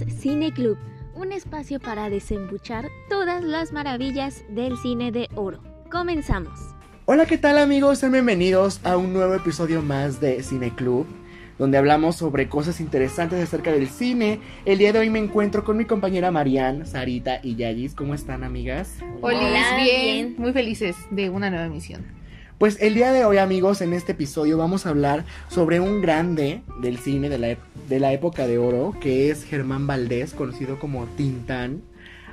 es Cine Club, un espacio para desembuchar todas las maravillas del cine de oro. Comenzamos. Hola, ¿qué tal amigos? Sean bienvenidos a un nuevo episodio más de Cine Club, donde hablamos sobre cosas interesantes acerca del cine. El día de hoy me encuentro con mi compañera Marianne, Sarita y Yagis. ¿Cómo están, amigas? Hola, Hola, bien. bien. Muy felices de una nueva emisión. Pues el día de hoy, amigos, en este episodio vamos a hablar sobre un grande del cine de la, de la época de oro, que es Germán Valdés, conocido como Tintán.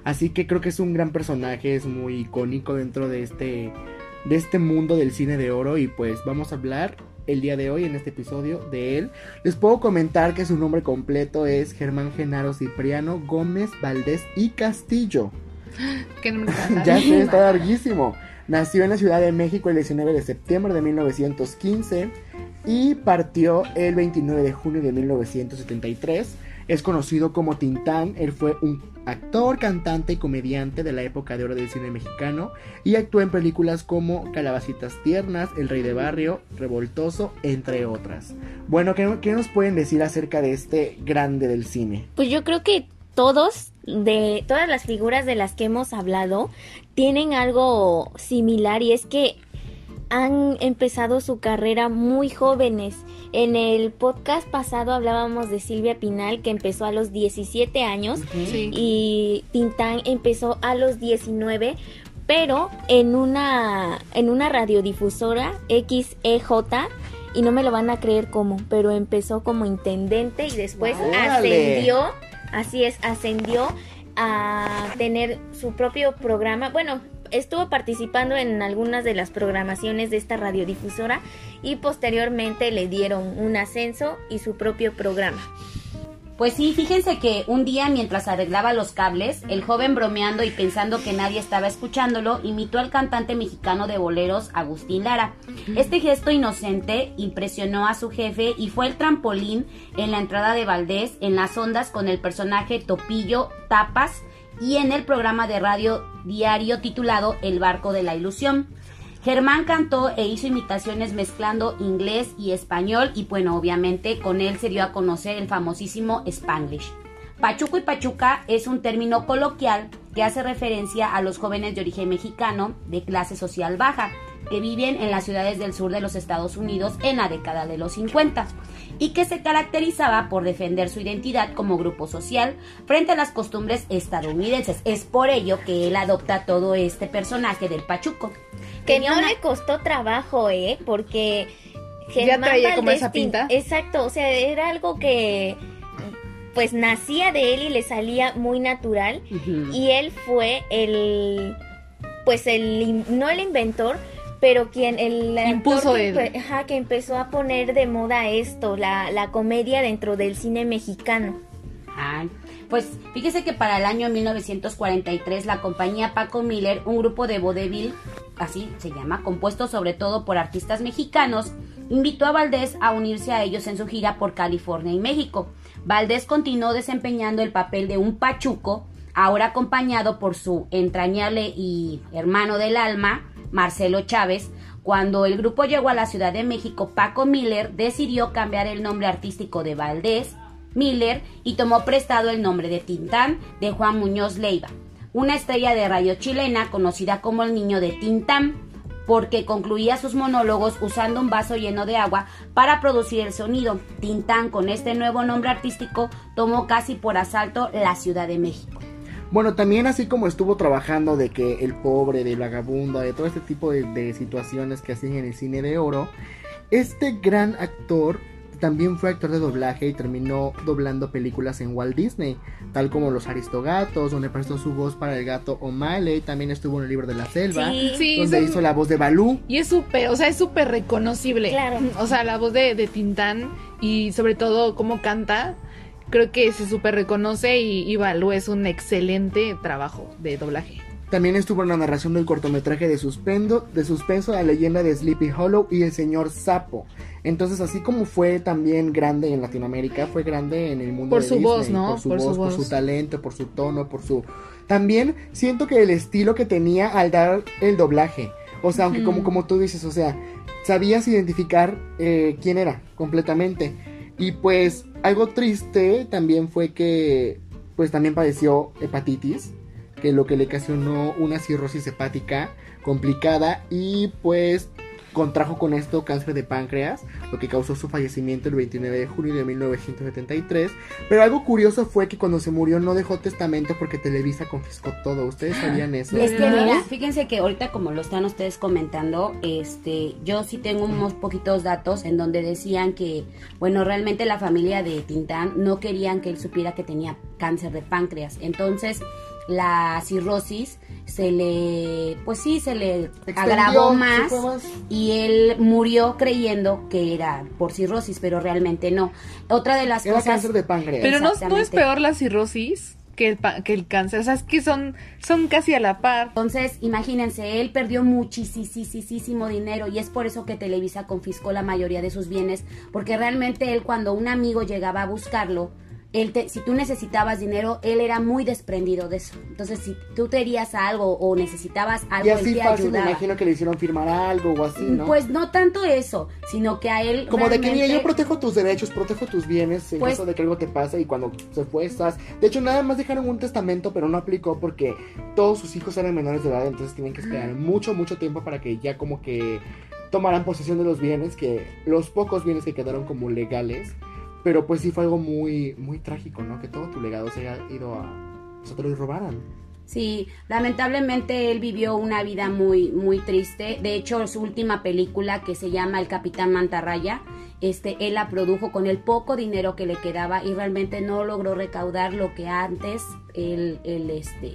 Así que creo que es un gran personaje, es muy icónico dentro de este, de este mundo del cine de oro. Y pues vamos a hablar el día de hoy en este episodio de él. Les puedo comentar que su nombre completo es Germán Genaro Cipriano Gómez Valdés y Castillo. Que no me encanta. Ya sé, está larguísimo. Nació en la Ciudad de México el 19 de septiembre de 1915 y partió el 29 de junio de 1973. Es conocido como Tintán. Él fue un actor, cantante y comediante de la época de oro del cine mexicano y actuó en películas como Calabacitas Tiernas, El Rey de Barrio, Revoltoso, entre otras. Bueno, ¿qué, qué nos pueden decir acerca de este grande del cine? Pues yo creo que todos, de todas las figuras de las que hemos hablado, tienen algo similar y es que han empezado su carrera muy jóvenes. En el podcast pasado hablábamos de Silvia Pinal que empezó a los 17 años Sí. y Tintán empezó a los 19, pero en una en una radiodifusora XEJ y no me lo van a creer cómo, pero empezó como intendente y después ¡Órale! ascendió, así es, ascendió a tener su propio programa. Bueno, estuvo participando en algunas de las programaciones de esta radiodifusora y posteriormente le dieron un ascenso y su propio programa. Pues sí, fíjense que un día mientras arreglaba los cables, el joven bromeando y pensando que nadie estaba escuchándolo, imitó al cantante mexicano de boleros Agustín Lara. Este gesto inocente impresionó a su jefe y fue el trampolín en la entrada de Valdés en las ondas con el personaje Topillo Tapas y en el programa de radio diario titulado El barco de la ilusión. Germán cantó e hizo imitaciones mezclando inglés y español y bueno, obviamente con él se dio a conocer el famosísimo Spanglish. Pachuco y Pachuca es un término coloquial que hace referencia a los jóvenes de origen mexicano de clase social baja que viven en las ciudades del sur de los Estados Unidos en la década de los 50 y que se caracterizaba por defender su identidad como grupo social frente a las costumbres estadounidenses. Es por ello que él adopta todo este personaje del Pachuco. Que Tenía no una- le costó trabajo, ¿eh? Porque Ya traía como esa pinta. Exacto, o sea, era algo que pues nacía de él y le salía muy natural. Y él fue el, pues el, no el inventor, pero quien, el actor Impuso que, él. ajá, que empezó a poner de moda esto, la, la comedia dentro del cine mexicano. Ay, pues fíjese que para el año 1943 la compañía Paco Miller, un grupo de vodevil, así se llama, compuesto sobre todo por artistas mexicanos, invitó a Valdés a unirse a ellos en su gira por California y México. Valdés continuó desempeñando el papel de un pachuco, ahora acompañado por su entrañable y hermano del alma, Marcelo Chávez. Cuando el grupo llegó a la Ciudad de México, Paco Miller decidió cambiar el nombre artístico de Valdés Miller y tomó prestado el nombre de Tintán de Juan Muñoz Leiva, una estrella de radio chilena conocida como el niño de Tintán, porque concluía sus monólogos usando un vaso lleno de agua para producir el sonido. Tintán, con este nuevo nombre artístico, tomó casi por asalto la Ciudad de México. Bueno, también así como estuvo trabajando de que el pobre, del vagabundo, de todo este tipo de, de situaciones que hacían en el cine de oro, este gran actor también fue actor de doblaje y terminó doblando películas en Walt Disney, tal como Los Aristogatos, donde prestó su voz para el gato O'Malley, también estuvo en el libro de la selva, Sí, Sí, donde hizo la voz de Balú. Y es súper, o sea, es súper reconocible. Claro. O sea, la voz de, de Tintán y sobre todo cómo canta, creo que se súper reconoce y, y Balú es un excelente trabajo de doblaje. También estuvo en la narración del cortometraje de, suspendo, de suspenso La leyenda de Sleepy Hollow y El señor Sapo. Entonces, así como fue también grande en Latinoamérica, fue grande en el mundo Por de su Disney, voz, ¿no? Por su Por su voz, por voz. su talento, por su tono, por su... También siento que el estilo que tenía al dar el doblaje. O sea, aunque como, como tú dices, o sea, sabías identificar eh, quién era completamente. Y pues algo triste también fue que pues también padeció hepatitis, que lo que le ocasionó una cirrosis hepática complicada y pues contrajo con esto cáncer de páncreas, lo que causó su fallecimiento el 29 de junio de 1973. Pero algo curioso fue que cuando se murió no dejó testamento porque Televisa confiscó todo. ¿Ustedes sabían eso? Es que mira, fíjense que ahorita como lo están ustedes comentando, este, yo sí tengo unos poquitos datos en donde decían que, bueno, realmente la familia de Tintán no querían que él supiera que tenía cáncer de páncreas. Entonces, la cirrosis se le, pues sí, se le Extendió, agravó más y él murió creyendo que era por cirrosis, pero realmente no. Otra de las Era cosas... cáncer de páncreas. Pero no, no es peor la cirrosis que el, pa- que el cáncer. O sea, es que son, son casi a la par. Entonces, imagínense, él perdió muchísimo dinero y es por eso que Televisa confiscó la mayoría de sus bienes, porque realmente él cuando un amigo llegaba a buscarlo, él te- si tú necesitabas dinero, él era muy desprendido de eso. Entonces, si tú te herías a algo o necesitabas algo, Y él así te fácil me imagino que le hicieron firmar algo o así, ¿no? Pues no tanto eso, sino que a él Como de que, mira, yo protejo tus derechos, protejo tus bienes en Pues- caso de que algo te pase y cuando se fue estás... De hecho, nada más dejaron un testamento, pero no aplicó porque todos sus hijos eran menores de edad, entonces tienen que esperar mucho, mucho tiempo para que ya como que tomaran posesión de los bienes, que los pocos bienes que quedaron como legales, pero pues sí fue algo muy, muy trágico, ¿no? Que todo tu legado se haya ido a... O sea, te lo robaran. Sí, lamentablemente él vivió una vida muy, muy triste. De hecho, su última película, que se llama El Capitán Mantarraya, este, él la produjo con el poco dinero que le quedaba y realmente no logró recaudar lo que antes él, él, este,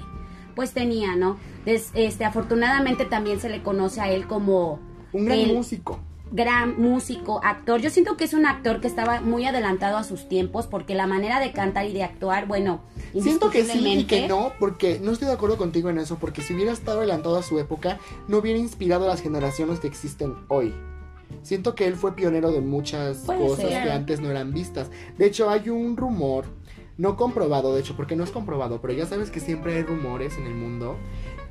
pues tenía, ¿no? Des- este, afortunadamente también se le conoce a él como Un gran el músico. Gran músico, actor. Yo siento que es un actor que estaba muy adelantado a sus tiempos porque la manera de cantar y de actuar, bueno, Siento que sí y que no, porque no estoy de acuerdo contigo en eso, porque si hubiera estado adelantado a su época, no hubiera inspirado a las generaciones que existen hoy. Siento que él fue pionero de muchas Puede cosas ser. que antes no eran vistas. De hecho, hay un rumor, no comprobado, de hecho, porque no es comprobado, pero ya sabes que siempre hay rumores en el mundo,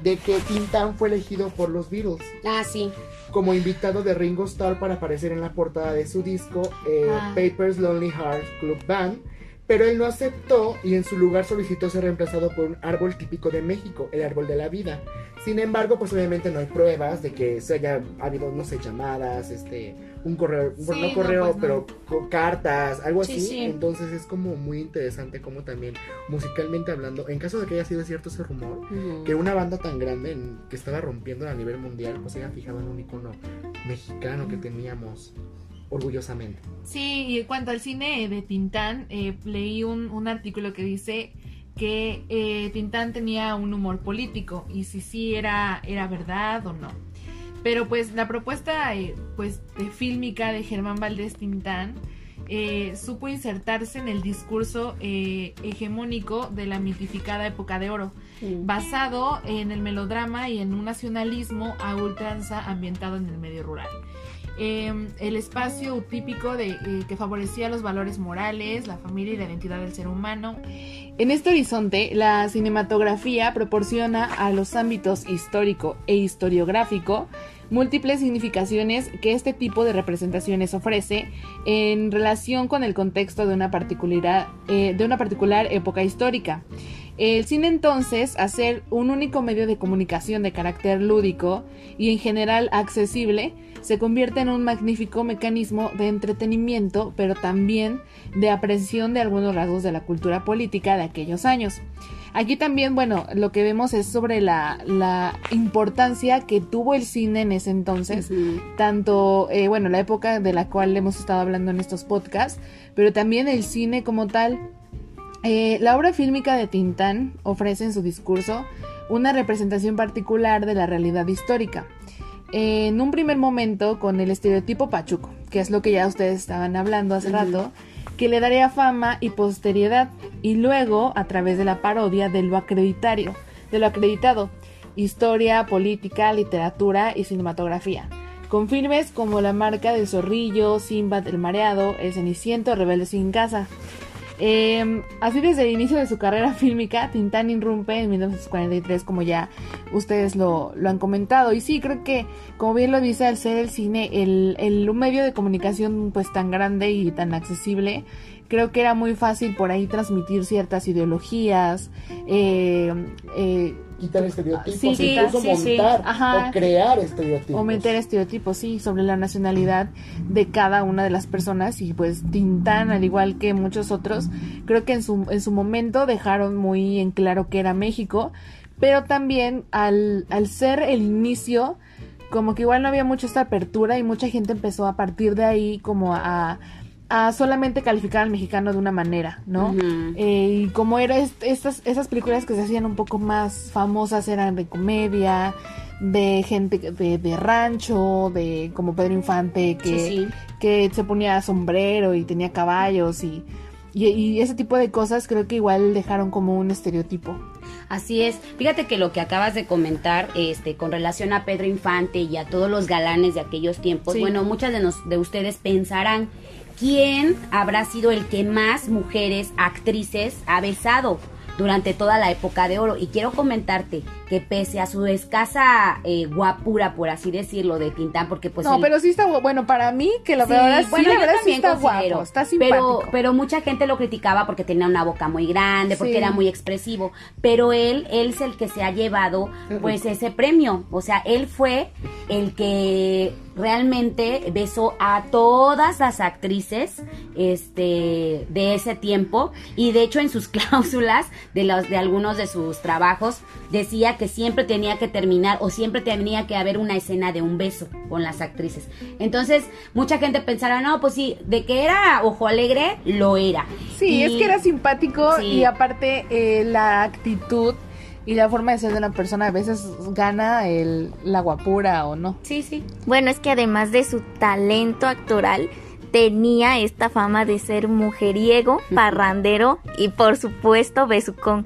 de que Tintán fue elegido por los Beatles Ah, sí. como invitado de Ringo Starr para aparecer en la portada de su disco eh, Ah. Papers Lonely Hearts Club Band, pero él no aceptó y en su lugar solicitó ser reemplazado por un árbol típico de México, el árbol de la vida. Sin embargo, pues obviamente no hay pruebas de que se haya habido, no sé, llamadas, este, un correo, bueno, no correo, no, pues no. pero cartas, algo Sí, así. sí. Entonces es como muy interesante como también musicalmente hablando, en caso de que haya sido cierto ese rumor, que una banda tan grande en- que estaba rompiendo a nivel mundial pues se haya fijado en un icono mexicano que teníamos orgullosamente. Sí, y en cuanto al cine de Tintán, eh, leí un, un artículo que dice que eh, Tintán tenía un humor político y si sí era, era verdad o no. Pero pues la propuesta eh, pues de fílmica de Germán Valdés Tintán eh, supo insertarse en el discurso eh, hegemónico de la mitificada época de oro, basado en el melodrama y en un nacionalismo a ultranza ambientado en el medio rural. Eh, el espacio utípico de, eh, que favorecía los valores morales, la familia y la identidad del ser humano. En este horizonte, la cinematografía proporciona a los ámbitos histórico e historiográfico múltiples significaciones que este tipo de representaciones ofrece en relación con el contexto de una particular, eh, de una particular época histórica. El cine entonces, a ser un único medio de comunicación de carácter lúdico y en general accesible, se convierte en un magnífico mecanismo de entretenimiento, pero también de apreciación de algunos rasgos de la cultura política de aquellos años. Aquí también, bueno, lo que vemos es sobre la, la importancia que tuvo el cine en ese entonces, tanto, eh, bueno, la época de la cual hemos estado hablando en estos podcasts, pero también el cine como tal. Eh, la obra fílmica de Tintán ofrece en su discurso una representación particular de la realidad histórica. En un primer momento con el estereotipo pachuco, que es lo que ya ustedes estaban hablando hace Ujú. rato, que le daría fama y posteriedad, y luego a través de la parodia de lo acreditario, de lo acreditado, historia, política, literatura y cinematografía, con filmes como La marca del zorrillo, Simbad el mareado, El ceniciento, Rebelde sin casa. Eh, así desde el inicio de su carrera fílmica, Tintán irrumpe en 1943, como ya ustedes lo, lo, han comentado. Y sí, creo que, como bien lo dice, al ser el cine el, el un medio de comunicación pues tan grande y tan accesible, creo que era muy fácil por ahí transmitir ciertas ideologías. Eh, eh, quitar estereotipos, sí, incluso sí, sí. montar Ajá. o crear estereotipos. o meter estereotipos, sí, sobre la nacionalidad de cada una de las personas y pues Tintán, al igual que muchos otros, creo que en su, en su momento dejaron muy en claro que era México, pero también al, al ser el inicio, como que igual no había mucha esta apertura y mucha gente empezó a partir de ahí como a a solamente calificar al mexicano de una manera, ¿no? Eh, y como era est- estas esas películas que se hacían un poco más famosas eran de comedia, de gente de, de rancho, de como Pedro Infante que, Sí, sí. que se ponía sombrero y tenía caballos y, y, y ese tipo de cosas creo que igual dejaron como un estereotipo. Así es. Fíjate que lo que acabas de comentar, este, con relación a Pedro Infante y a todos los galanes de aquellos tiempos, Sí. bueno, muchas de, nos- de ustedes pensarán quién habrá sido el que más mujeres actrices ha besado durante toda la época de oro. Y quiero comentarte que pese a su escasa eh, guapura, por así decirlo, de Tintán, porque pues no, pero sí está bueno para mí que lo Sí, veo ahora sí, bueno, la verdad sí está guapo, está simpático. Pero, pero mucha gente lo criticaba porque tenía una boca muy grande, porque Sí. era muy expresivo. Pero él, él es el que se ha llevado, pues, ese premio. O sea, él fue el que realmente besó a todas las actrices, este, de ese tiempo. Y de hecho, en sus cláusulas de los, de algunos de sus trabajos, decía que siempre tenía que terminar o siempre tenía que haber una escena de un beso con las actrices. Entonces, mucha gente pensará, no, pues sí, de que era ojo alegre, lo era. Sí, Y- es que era simpático Sí. y aparte eh, la actitud y la forma de ser de una persona a veces gana el, la guapura o no. Sí, sí. Bueno, es que además de su talento actoral, tenía esta fama de ser mujeriego, parrandero y por supuesto besucón.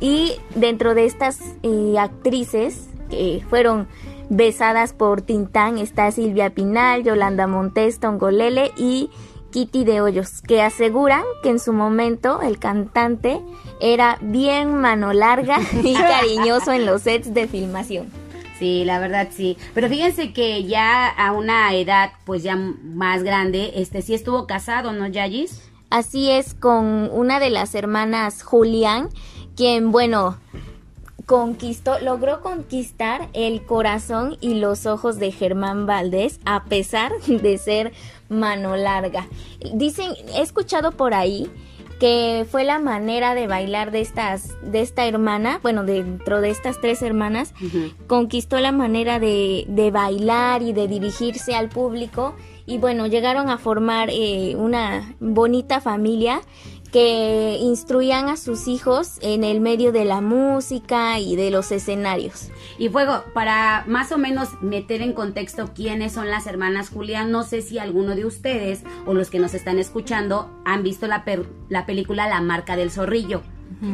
Y dentro de estas eh, actrices que fueron besadas por Tintán está Silvia Pinal, Yolanda Montes, Tongolele y Kitty de Hoyos, que aseguran que en su momento el cantante era bien mano larga y cariñoso en los sets de filmación. Sí, la verdad sí. Pero fíjense que ya a una edad, pues ya más grande, este sí estuvo casado, ¿no, Yayis? Así es con una de las hermanas Julián, quien, bueno, conquistó, logró conquistar el corazón y los ojos de Germán Valdés a pesar de ser mano larga. Dicen, he escuchado por ahí que fue la manera de bailar de estas de esta hermana, bueno, dentro de estas tres hermanas, conquistó la manera de, de bailar y de dirigirse al público. Y bueno, llegaron a formar eh, una bonita familia que instruían a sus hijos en el medio de la música y de los escenarios. Y fuego, para más o menos meter en contexto quiénes son las hermanas Julián, no sé si alguno de ustedes o los que nos están escuchando han visto la, per- la película La marca del zorrillo.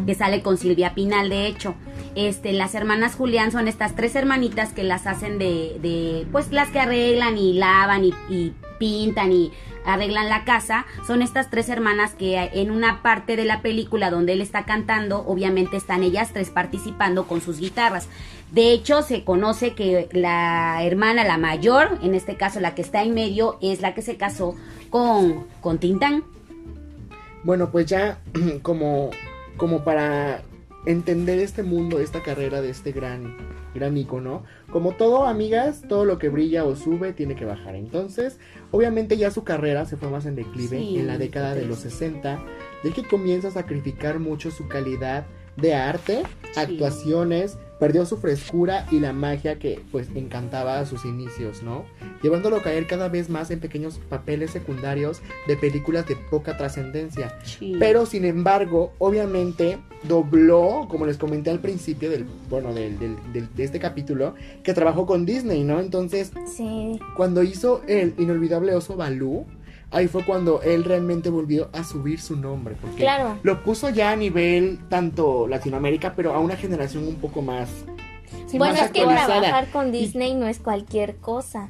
que sale con Silvia Pinal, de hecho. Este, las hermanas Julián son estas tres hermanitas que las hacen de, de pues las que arreglan y lavan y, y pintan y arreglan la casa. Son estas tres hermanas que en una parte de la película donde él está cantando, obviamente están ellas tres participando con sus guitarras. De hecho, se conoce que la hermana, la mayor, en este caso la que está en medio, es la que se casó con, con Tintán. Bueno, pues ya como, como para entender este mundo, esta carrera de este gran, gran icono, como todo, amigas, todo lo que brilla o sube tiene que bajar. Entonces, obviamente ya su carrera se fue más en declive Sí, en la década de los 60, de que comienza a sacrificar mucho su calidad de arte, Sí. actuaciones, perdió su frescura y la magia que pues encantaba a sus inicios, ¿no? Llevándolo a caer cada vez más en pequeños papeles secundarios de películas de poca trascendencia. Pero sin embargo, obviamente dobló, como les comenté al principio del, bueno, del, del- del- de este capítulo, que trabajó con Disney, ¿no? Entonces, Sí. cuando hizo el inolvidable oso Balú, ahí fue cuando él realmente volvió a subir su nombre, porque Claro. lo puso ya a nivel tanto Latinoamérica, pero a una generación un poco más. Sí, bueno, más es que trabajar con Disney no es cualquier cosa.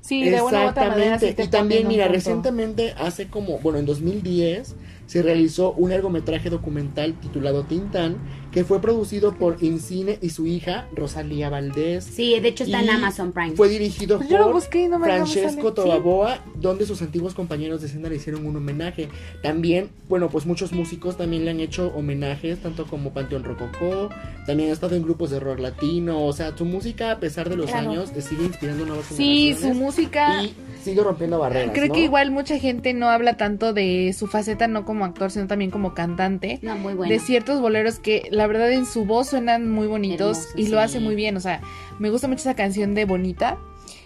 Sí, de una u otra manera sí y también, mira, punto. recientemente, hace como, bueno, en 2010, se realizó un largometraje documental titulado Tintán, que fue producido por Incine y su hija Rosalía Valdés. Sí, de hecho está en Amazon Prime. Fue dirigido Pues por busqué no Francesco. Tobaboa, donde sus antiguos compañeros de escena le hicieron un homenaje. También, bueno, pues muchos músicos también le han hecho homenajes, tanto como Panteón Rococó, también ha estado en grupos de rock latino, o sea, su música a pesar de los Claro. años te sigue inspirando nuevas Sí, su generaciones música. y sigue rompiendo barreras. Creo ¿no? que igual mucha gente no habla tanto de su faceta, no como actor, sino también como cantante. No, muy bueno. De ciertos boleros que la verdad en su voz suenan muy bonitos y lo sí. hace muy bien. O sea, me gusta mucho esa canción de Bonita.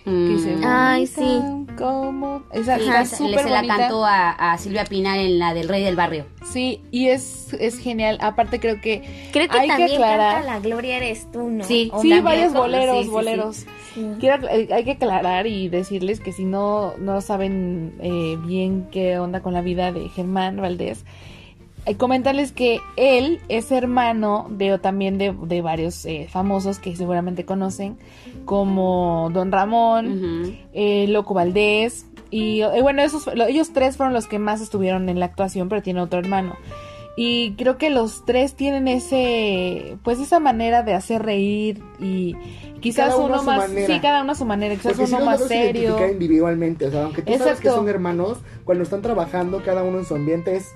Que Mm. dice, Ay, "Bonita, ¿cómo? Esa Sí, está súper se la bonita. cantó a, a Silvia Pinal en la del Rey del Barrio. Sí, y es, es genial. Aparte creo que Creo que Hay que también aclarar- canta La Gloria eres tú, ¿no? Sí, O sí, varios como- boleros, sí, sí, sí. boleros. Sí. Quiero, eh, hay que aclarar y decirles que si no, no saben eh, bien qué onda con la vida de Germán Valdés, comentarles que él es hermano de o también de, de varios eh, famosos que seguramente conocen, como Don Ramón, eh, Loco Valdés, y eh, bueno, esos, lo- ellos tres fueron los que más estuvieron en la actuación, pero tiene otro hermano. Y creo que los tres tienen ese, pues esa manera de hacer reír y quizás Cada uno uno a su más, manera. sí, cada uno a su manera, quizás Porque si uno los más logras serio. individualmente, o sea, aunque tú sabes que son hermanos, cuando están trabajando cada uno en su ambiente es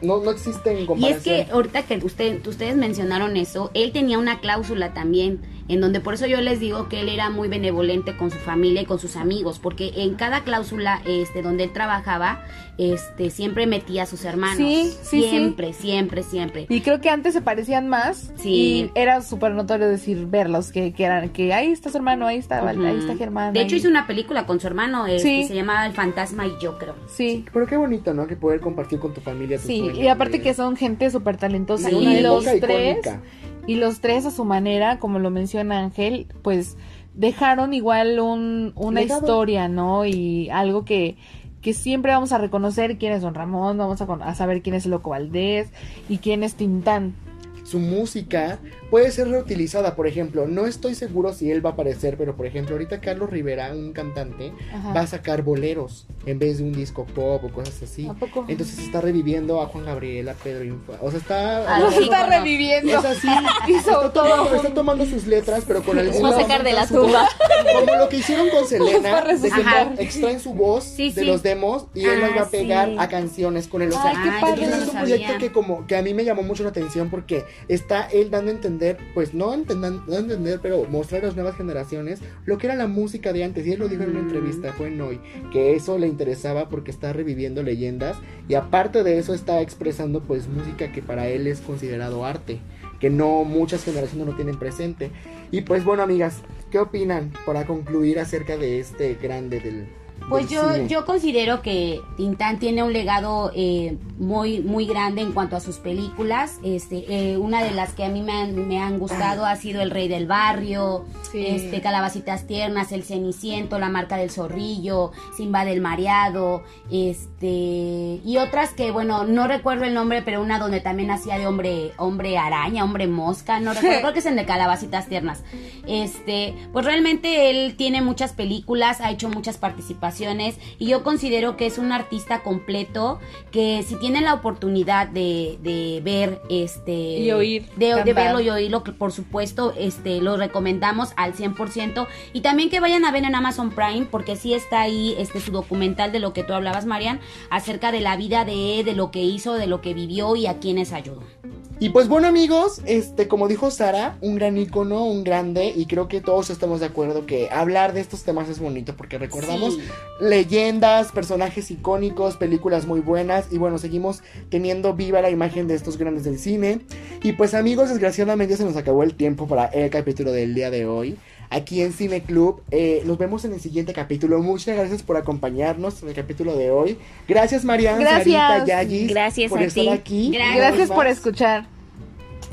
no no existen Y es comparación. que ahorita que usted, ustedes mencionaron eso, él tenía una cláusula también, en donde por eso yo les digo que él era muy benevolente con su familia y con sus amigos, porque en cada cláusula este donde él trabajaba, este siempre metía a sus hermanos. Sí, sí, sí. siempre, siempre, siempre. Y creo que antes se parecían más Sí. y era súper notorio decir verlos, que, que eran, que ahí está su hermano, ahí está, ahí está. Germán. De hecho ahí- hizo una película con su hermano, este, Sí. se llamaba El fantasma y yo creo. Sí, Pero qué bonito, ¿no? Que poder compartir con tu familia. sí, y aparte que son gente súper talentosa Sí. y Una los tres... icónica. Y los tres a su manera, como lo menciona Ángel, pues dejaron igual un, una Legado. historia, ¿no? Y algo que, que siempre vamos a reconocer quién es Don Ramón, vamos a, a saber quién es Loco Valdés y quién es Tintán. Su música puede ser reutilizada, por ejemplo, no estoy seguro si él va a aparecer, pero por ejemplo, ahorita Carlos Rivera, un cantante, Ajá. va a sacar boleros en vez de un disco pop o cosas así. ¿A poco? Entonces está reviviendo a Juan Gabriel, a Pedro Infante. O sea, está. Ah, Los está bueno. reviviendo. Es así, Hizo está todo tomando, está tomando sus letras, pero con algún Va a sacar de la tumba. Como lo que hicieron con Selena, de que extraen su voz Sí, de los demos y él las va a Ah, pegar sí. a canciones con él. O sea, Ay, qué padre. no es un proyecto sabía. que como que a mí me llamó mucho la atención porque está él dando a entender, pues no, entendan- no entender, pero mostrar a las nuevas generaciones lo que era la música de antes. Y él lo dijo en una Mm. entrevista, fue en hoy, que eso le interesaba porque está reviviendo leyendas y aparte de eso está expresando pues música que para él es considerado arte, que no muchas generaciones no tienen presente. Y pues bueno, amigas, ¿qué opinan para concluir acerca de este grande del Pues yo, cine? yo considero que Tintán tiene un legado eh, muy, muy grande en cuanto a sus películas. Este, eh, una de las que a mí me han, me han gustado ha sido El Rey del Barrio, Sí. este, Calabacitas Tiernas, El Ceniciento, La Marca del Zorrillo, Simba del Mareado, este, y otras que, bueno, no recuerdo el nombre, pero una donde también hacía de hombre, hombre araña, hombre mosca, no recuerdo, creo que es el de Calabacitas Tiernas. Este, pues realmente él tiene muchas películas, ha hecho muchas participaciones y yo considero que es un artista completo que si tienen la oportunidad de, de ver este Y oír de, verlo y oírlo que por supuesto este lo recomendamos al 100% y también que vayan a ver en Amazon Prime porque sí está ahí este su documental de lo que tú hablabas Marian acerca de la vida de de lo que hizo, de lo que vivió y a quienes ayudó. Y pues bueno amigos, este como dijo Sara, un gran icono, un grande y creo que todos estamos de acuerdo que hablar de estos temas es bonito porque recordamos Sí. Leyendas, personajes icónicos, películas muy buenas y bueno, seguimos teniendo viva la imagen de estos grandes del cine. Y pues amigos, desgraciadamente se nos acabó el tiempo para el capítulo del día de hoy. Aquí en Cine Club, Eh, nos vemos en el siguiente capítulo. Muchas gracias por acompañarnos en el capítulo de hoy. Gracias Mariana, Gracias. Sarita, Yayis, Gracias por a estar ti. aquí. Gracias. Gracias por escuchar.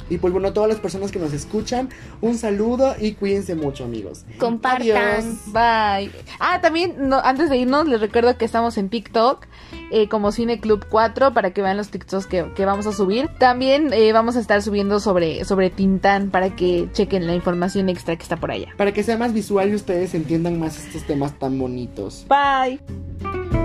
Y pues bueno, todas las personas que nos escuchan, un saludo y cuídense mucho, amigos. Compartan. Adiós. Bye. Ah, también, no, antes de irnos, les recuerdo que estamos en TikTok eh, como Cine Club 4 para que vean los TikToks que, que vamos a subir. También eh, vamos a estar subiendo sobre, sobre Tintán para que chequen la información extra que está por allá. Para que sea más visual y ustedes entiendan más estos temas tan bonitos. Bye.